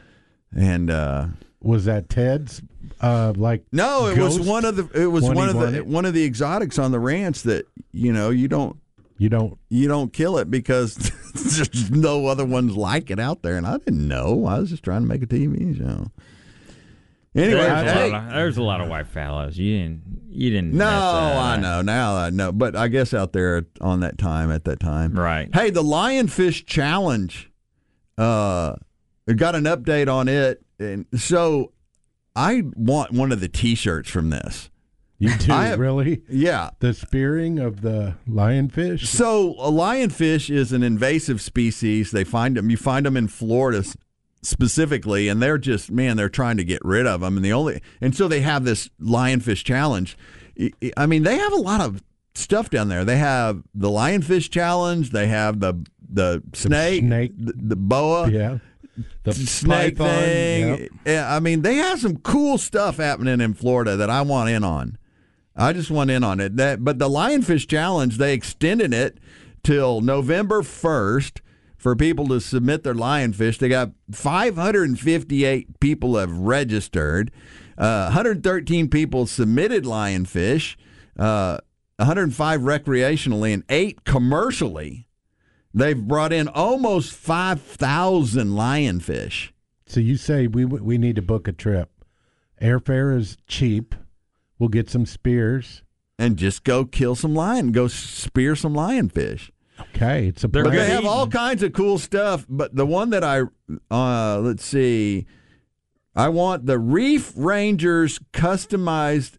and uh, Was that Ted's? Uh, like no, it was one of the it was one of the one of the exotics on the ranch that you know you don't You don't. you don't kill it because *laughs* there's no other ones like it out there, and I didn't know. I was just trying to make a TV show. Anyway, There's, a hey, lot of, there's a lot of white fallows. You didn't. You didn't. no, I know now. I know, but I guess out there on that time at that time, Right. Hey, the Lionfish Challenge. Uh, got an update on it, and so I want one of the T-shirts from this. You do I have- really Yeah, the spearing of the lionfish. So a lionfish is an invasive species. They find them. You find them in Florida s- specifically, and they're just man. They're trying to get rid of them, and the only and so they have this lionfish challenge. I- mean, they have a lot of stuff down there. They have the lionfish challenge. They have the the snake, snake. the, the boa, yeah, the snake python, thing. yep. Yeah, I mean, they have some cool stuff happening in Florida that I want in on. I just want in on it. That, but the Lionfish Challenge, they extended it till November first for people to submit their lionfish. They got 558 people have registered. Uh, 113 people submitted lionfish. Uh, 105 recreationally and eight commercially. They've brought in almost 5,000 lionfish. So you say we we need to book a trip Airfare is cheap. We'll get some spears. and just go kill some lion, go spear some lionfish. Okay, it's a They're But they have all kinds of cool stuff. But the one that I, uh, let's see, I want the Reef Rangers customized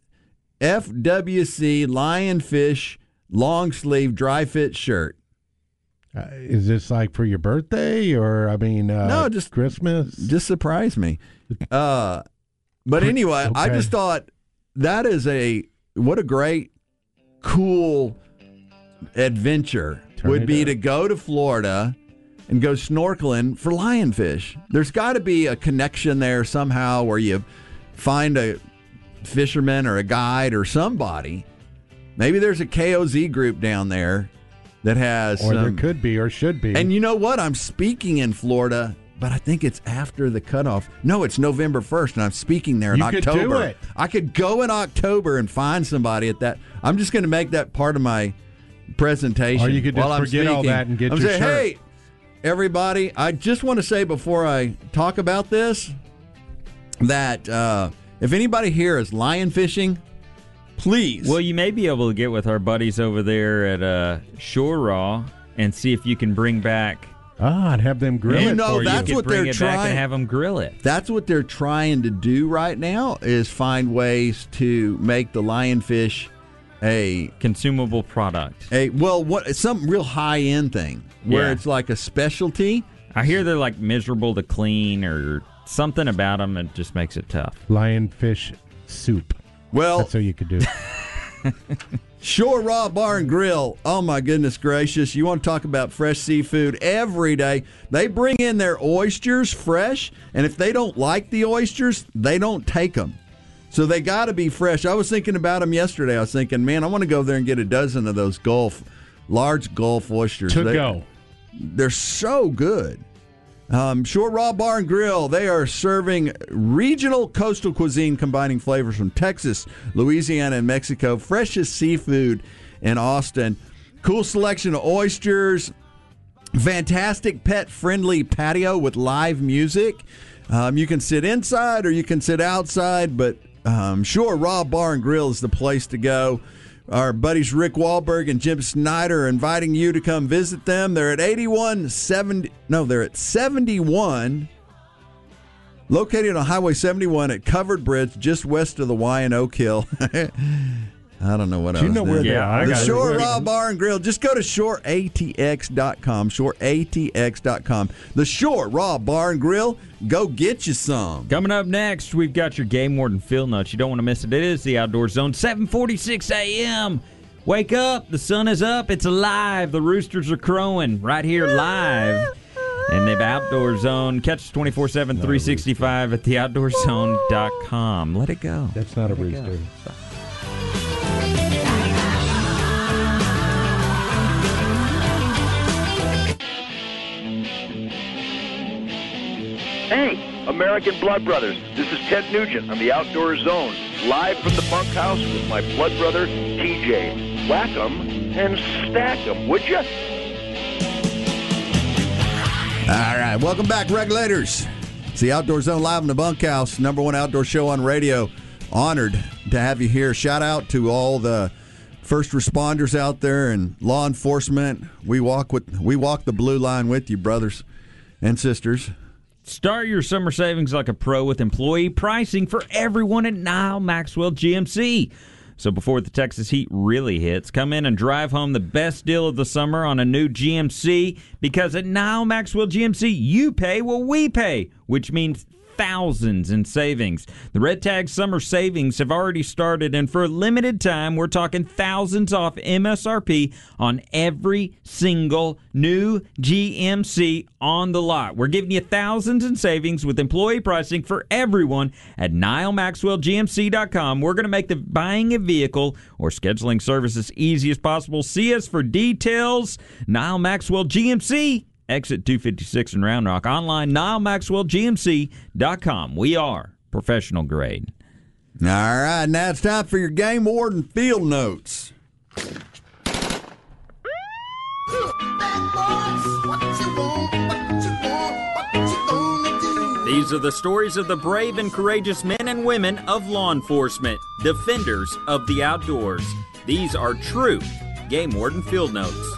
FWC lionfish long sleeve dry fit shirt. Uh, is this like for your birthday or I mean, uh, No, just- Christmas? Just surprised me. Uh, but anyway, I just thought that is a what a great, cool adventure Turn would be up. to go to Florida and go snorkeling for lionfish. There's got to be a connection there somehow where you find a fisherman or a guide or somebody. Maybe there's a KOZ group down there that has or there could be or should be. and you know what? I'm speaking in Florida, but I think it's after the cutoff. No, it's November 1st, and I'm speaking there in You could October. it. I could go in October and find somebody at that. I'm just going to make that part of my presentation. Or you could just while I'm all speaking. that and get I'm your saying, shirt. hey, everybody, I just want to say before I talk about this that uh, if anybody here is lion fishing, please. Well, you may be able to get with our buddies over there at uh, Shore Raw and see if you can bring back. ah, I'd have them grill You it know, for that's you you. could what bring they're trying- and have them grill it. That's what they're trying to do right now is find ways to make the lionfish a Consumable product. a well what some real high end thing where Yeah. it's like a specialty. I hear they're like miserable to clean or something about them. It just makes it tough. Lionfish soup. Well, That's how you could do it. *laughs* Shore Raw Bar and Grill. Oh my goodness gracious! You want to talk about fresh seafood every day? They bring in their oysters fresh, and if they don't like the oysters, they don't take them. So they got to be fresh. I was thinking about them yesterday. I was thinking, man, I want to go there and get a dozen of those Gulf, large Gulf oysters. to They- go. They're so good. Um, Shore Raw Bar and Grill, they are serving regional coastal cuisine combining flavors from Texas, Louisiana, and Mexico. Freshest seafood in Austin. Cool selection of oysters. Fantastic pet friendly patio with live music. Um, you can sit inside or you can sit outside, but um, Shore Raw Bar and Grill is the place to go. Our buddies Rick Wahlberg and Jim Snyder are inviting you to come visit them. They're at 8170. No, they're at 71. Located on Highway 71 at Covered Bridge, just west of the Y and Oak Hill. *laughs* I don't know what Do else. you know where they Yeah, I are? The. Shore Raw Bar and Grill. Just go to shoreatx.com. Shoreatx.com. The Shore Raw Bar and Grill. Go get you some. Coming up next, we've got your game warden field notes. You don't want to miss it. It is the Outdoor Zone, 746 a.m. Wake up. The sun is up. It's alive. The roosters are crowing right here live in the Outdoor Zone. Catch us 24 7, 365 at theoutdoorzone.com. Let it go. That's not a rooster. American Blood Brothers. This is Ted Nugent on the Outdoor Zone, live from the bunkhouse with my blood brother, TJ. Whack 'em and stack 'em, would you? All right, welcome back, regulators. It's the Outdoor Zone live in the bunkhouse, number one outdoor show on radio. Honored to have you here. Shout out to all the first responders out there and law enforcement. We walk with we walk the blue line with you, brothers and sisters. Start your summer savings like a pro with employee pricing for everyone at Nyle Maxwell GMC. So before the Texas heat really hits, come in and drive home the best deal of the summer on a new GMC because at Nyle Maxwell GMC, you pay what we pay, which means thousands in savings. The Red Tag summer savings have already started, and for a limited time, we're talking thousands off MSRP on every single new GMC on the lot. We're giving you thousands in savings with employee pricing for everyone at NyleMaxwellGMC.com. We're going to make the buying a vehicle or scheduling service as easy as possible. See us for details. Nyle Maxwell GMC exit 256 in Round Rock. Online, NyleMaxwellGMC.com. We are professional grade. All right, now it's time for your game warden field notes. These are the stories of the brave and courageous men and women of law enforcement, defenders of the outdoors. These are true Game Warden Field Notes.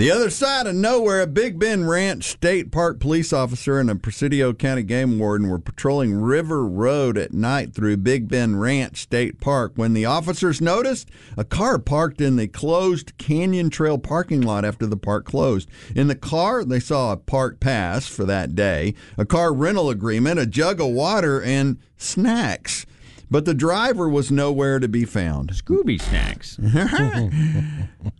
The other side of nowhere, a Big Bend Ranch State Park police officer and a Presidio County game warden were patrolling River Road at night through Big Bend Ranch State Park when the officers noticed a car parked in the closed Canyon Trail parking lot after the park closed. In the car, they saw a park pass for that day, a car rental agreement, a jug of water, and snacks. But the driver was nowhere to be found. Scooby snacks. *laughs*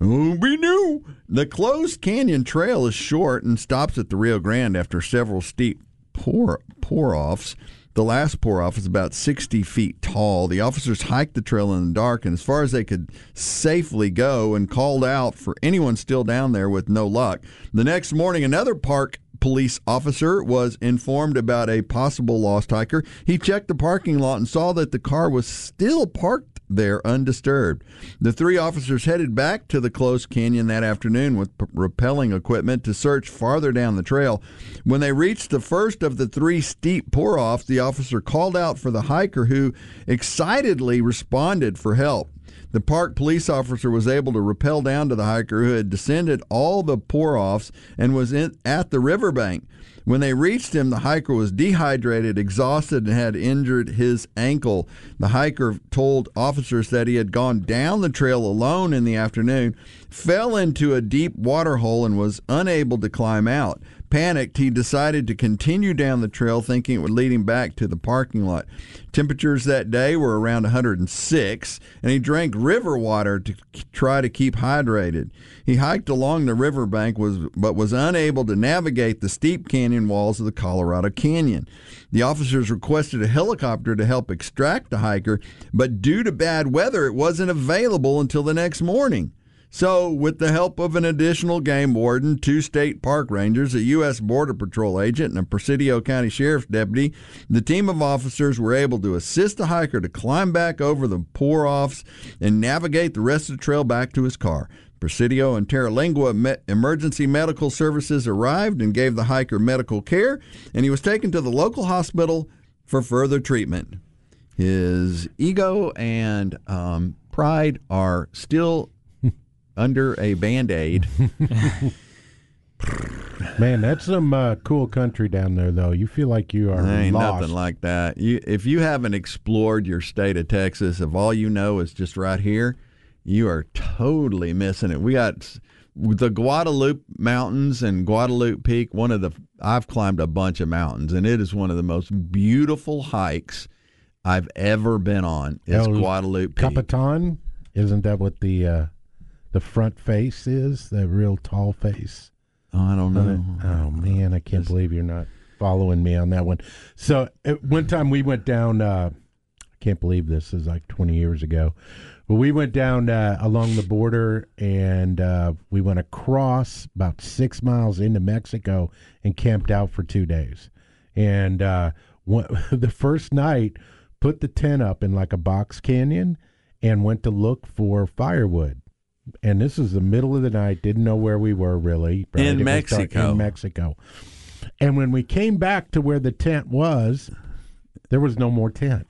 Scooby Doo. The closed canyon trail is short and stops at the Rio Grande after several steep pour pour offs. The last pour off is about 60 feet tall. The officers hiked the trail in the dark and as far as they could safely go and called out for anyone still down there with no luck. The next morning, another park police officer was informed about a possible lost hiker. He checked the parking lot and saw that the car was still parked there undisturbed. The three officers headed back to the closed canyon that afternoon with p- rappelling equipment to search farther down the trail. When they reached the first of the three steep pour offs, the officer called out for the hiker who excitedly responded for help. The park police officer was able to rappel down to the hiker who had descended all the pour offs and was in, at the riverbank. When they reached him, the hiker was dehydrated, exhausted, and had injured his ankle. The hiker told officers that he had gone down the trail alone in the afternoon, fell into a deep water hole, and was unable to climb out. Panicked, he decided to continue down the trail, thinking it would lead him back to the parking lot. Temperatures that day were around 106, and he drank river water to try to keep hydrated. He hiked along the riverbank, was but was unable to navigate the steep canyon walls of the Colorado Canyon. The officers requested a helicopter to help extract the hiker, but due to bad weather, it wasn't available until the next morning. So, with the help of an additional game warden, two state park rangers, a U.S. Border Patrol agent, and a Presidio County Sheriff's deputy, the team of officers were able to assist the hiker to climb back over the pour offs and navigate the rest of the trail back to his car. Presidio and Terlingua Me- Emergency Medical Services arrived and gave the hiker medical care, and he was taken to the local hospital for further treatment. His ego and um, pride are still under a band aid. *laughs* Man, that's some uh, cool country down there, though. You feel like you are Ain't lost. nothing like that. You, if you haven't explored your state of Texas, if all you know is just right here, you are totally missing it. We got the Guadalupe Mountains and Guadalupe Peak. One of the I've climbed a bunch of mountains, and it is one of the most beautiful hikes I've ever been on. It's El Guadalupe Peak. Capitan, isn't that what the uh, the front face is? The real tall face. Oh, I don't know. Oh man, I can't believe you're not following me on that one. So at one time we went down. Uh, I can't believe this is like 20 years ago, but we went down uh, along the border and uh, we went across about six miles into Mexico and camped out for two days. And uh, one, *laughs* the first night, put the tent up in like a box canyon and went to look for firewood and this is the middle of the night. Didn't know where we were really. In It Mexico. In Mexico. And when we came back to where the tent was, there was no more tent.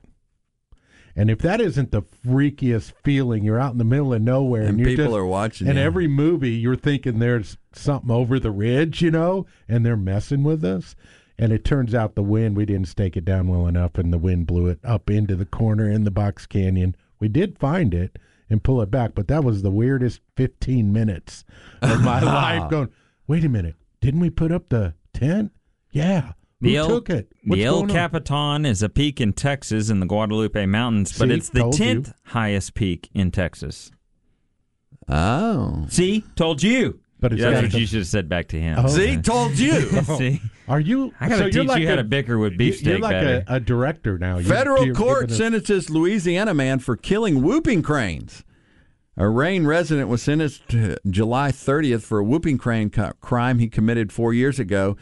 And if that isn't the freakiest feeling, you're out in the middle of nowhere, And and, you're people just- are watching And you. every movie, you're thinking there's something over the ridge, you know, and they're messing with us. And it turns out the wind, we didn't stake it down well enough, and the wind blew it up into the corner in the box canyon. We did find it and pull it back, but that was the weirdest 15 minutes of my *laughs* life going, wait a minute, didn't we put up the tent? Yeah. Who The El, took it? What's the El going on? Capitan is a peak in Texas in the Guadalupe Mountains, but it's the told you. 10th highest peak in Texas. Oh. See? Told you. But it's That's got what you should have said back to him. Oh. See, told you. *laughs* Oh. See? Are you? I gotta so teach like you how a- to bicker with you- beefsteak You're like a, a director now. You're- Federal you're court giving us- sentences Louisiana man for killing whooping cranes. A Rayne resident was sentenced to July 30th for a whooping crane co- crime he committed four years ago.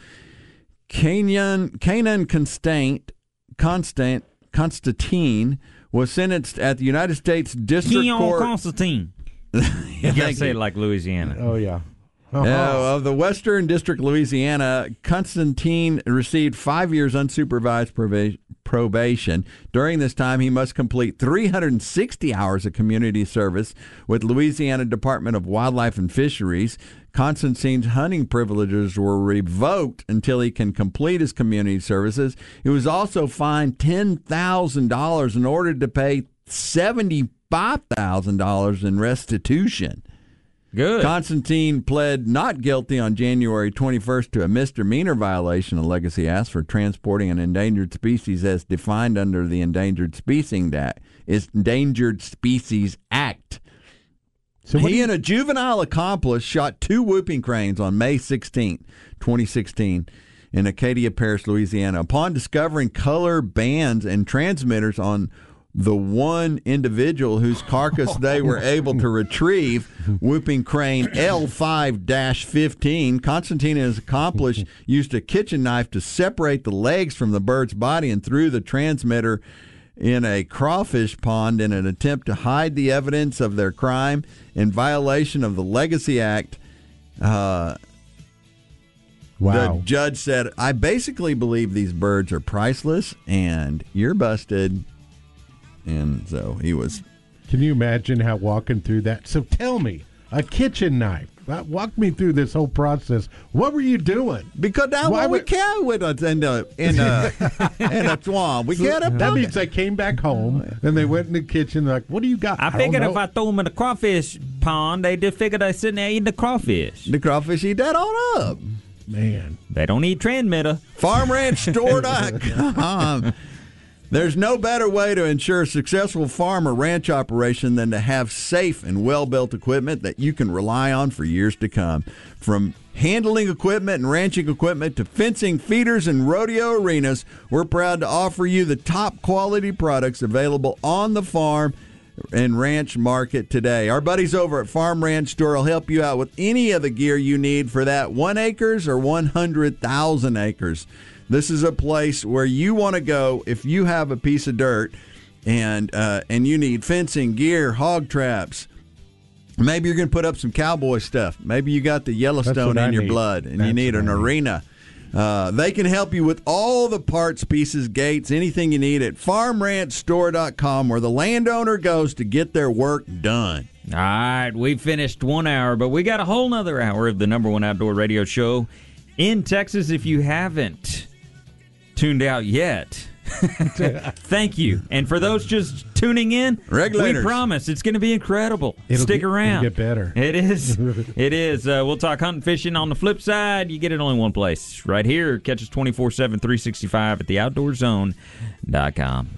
Canaan, Canaan Constant, Constant, Constantine was sentenced at the United States District Keon Court. Constantine. *laughs* You gotta say it like Louisiana. Oh yeah. Uh, of the Western District, Louisiana, Constantine received five years unsupervised proba- probation. During this time, he must complete 360 hours of community service with Louisiana Department of Wildlife and Fisheries. Constantine's hunting privileges were revoked until he can complete his community services. He was also fined $10,000 in order to pay $75,000 in restitution. Good. Constantine pled not guilty on January 21st to a misdemeanor violation of Lacey Act for transporting an endangered species as defined under the Endangered Species Act. It's Endangered Species Act. So he you- and a juvenile accomplice shot two whooping cranes on May 16, 2016, in Acadia Parish, Louisiana. Upon discovering color bands and transmitters on the one individual whose carcass *laughs* they were able to retrieve, whooping crane L5 15, Constantine and his accomplice *laughs* used a kitchen knife to separate the legs from the bird's body and threw the transmitter in a crawfish pond in an attempt to hide the evidence of their crime in violation of the Lacey Act. Uh, Wow. The judge said, I basically believe these birds are priceless and you're busted. And so he was. Can you imagine how walking through that? So tell me, a kitchen knife. Uh, Walk me through this whole process. What were you doing? Because that's Why what we would- can with us in the in a *laughs* in a swamp. We get a That means they came back home and they went in the kitchen. Like, what do you got? I don't figured if I throw them in the crawfish pond, they just figured they sitting there eating the crawfish. the crawfish eat that all up. man. They don't eat transmitter. Farm Ranch FarmRanchStore.com. *laughs* There's no better way to ensure a successful farm or ranch operation than to have safe and well built equipment that you can rely on for years to come. From handling equipment and ranching equipment to fencing, feeders, and rodeo arenas, we're proud to offer you the top quality products available on the farm and ranch market today. Our buddies over at Farm Ranch Store will help you out with any of the gear you need for that one acres or 100,000 acres. This is a place where you want to go if you have a piece of dirt and uh, and you need fencing, gear, hog traps. Maybe you're going to put up some cowboy stuff. Maybe you got the Yellowstone what I in your need. blood and you need an I need. arena. Uh, they can help you with all the parts, pieces, gates, anything you need at farmranchstore.com where the landowner goes to get their work done. All right, we finished one hour, but we got a whole nother hour of the number one outdoor radio show in Texas. If you haven't tuned out yet, *laughs* thank you. And for those just tuning in, Regulators. we promise it's going to be incredible. It'll Stick get- it'll around. get better. It is. *laughs* it is. Uh, we'll talk hunting, fishing. On the flip side, you get it only one place. Right here. Catch us 24 7, 365 at theoutdoorzone.com.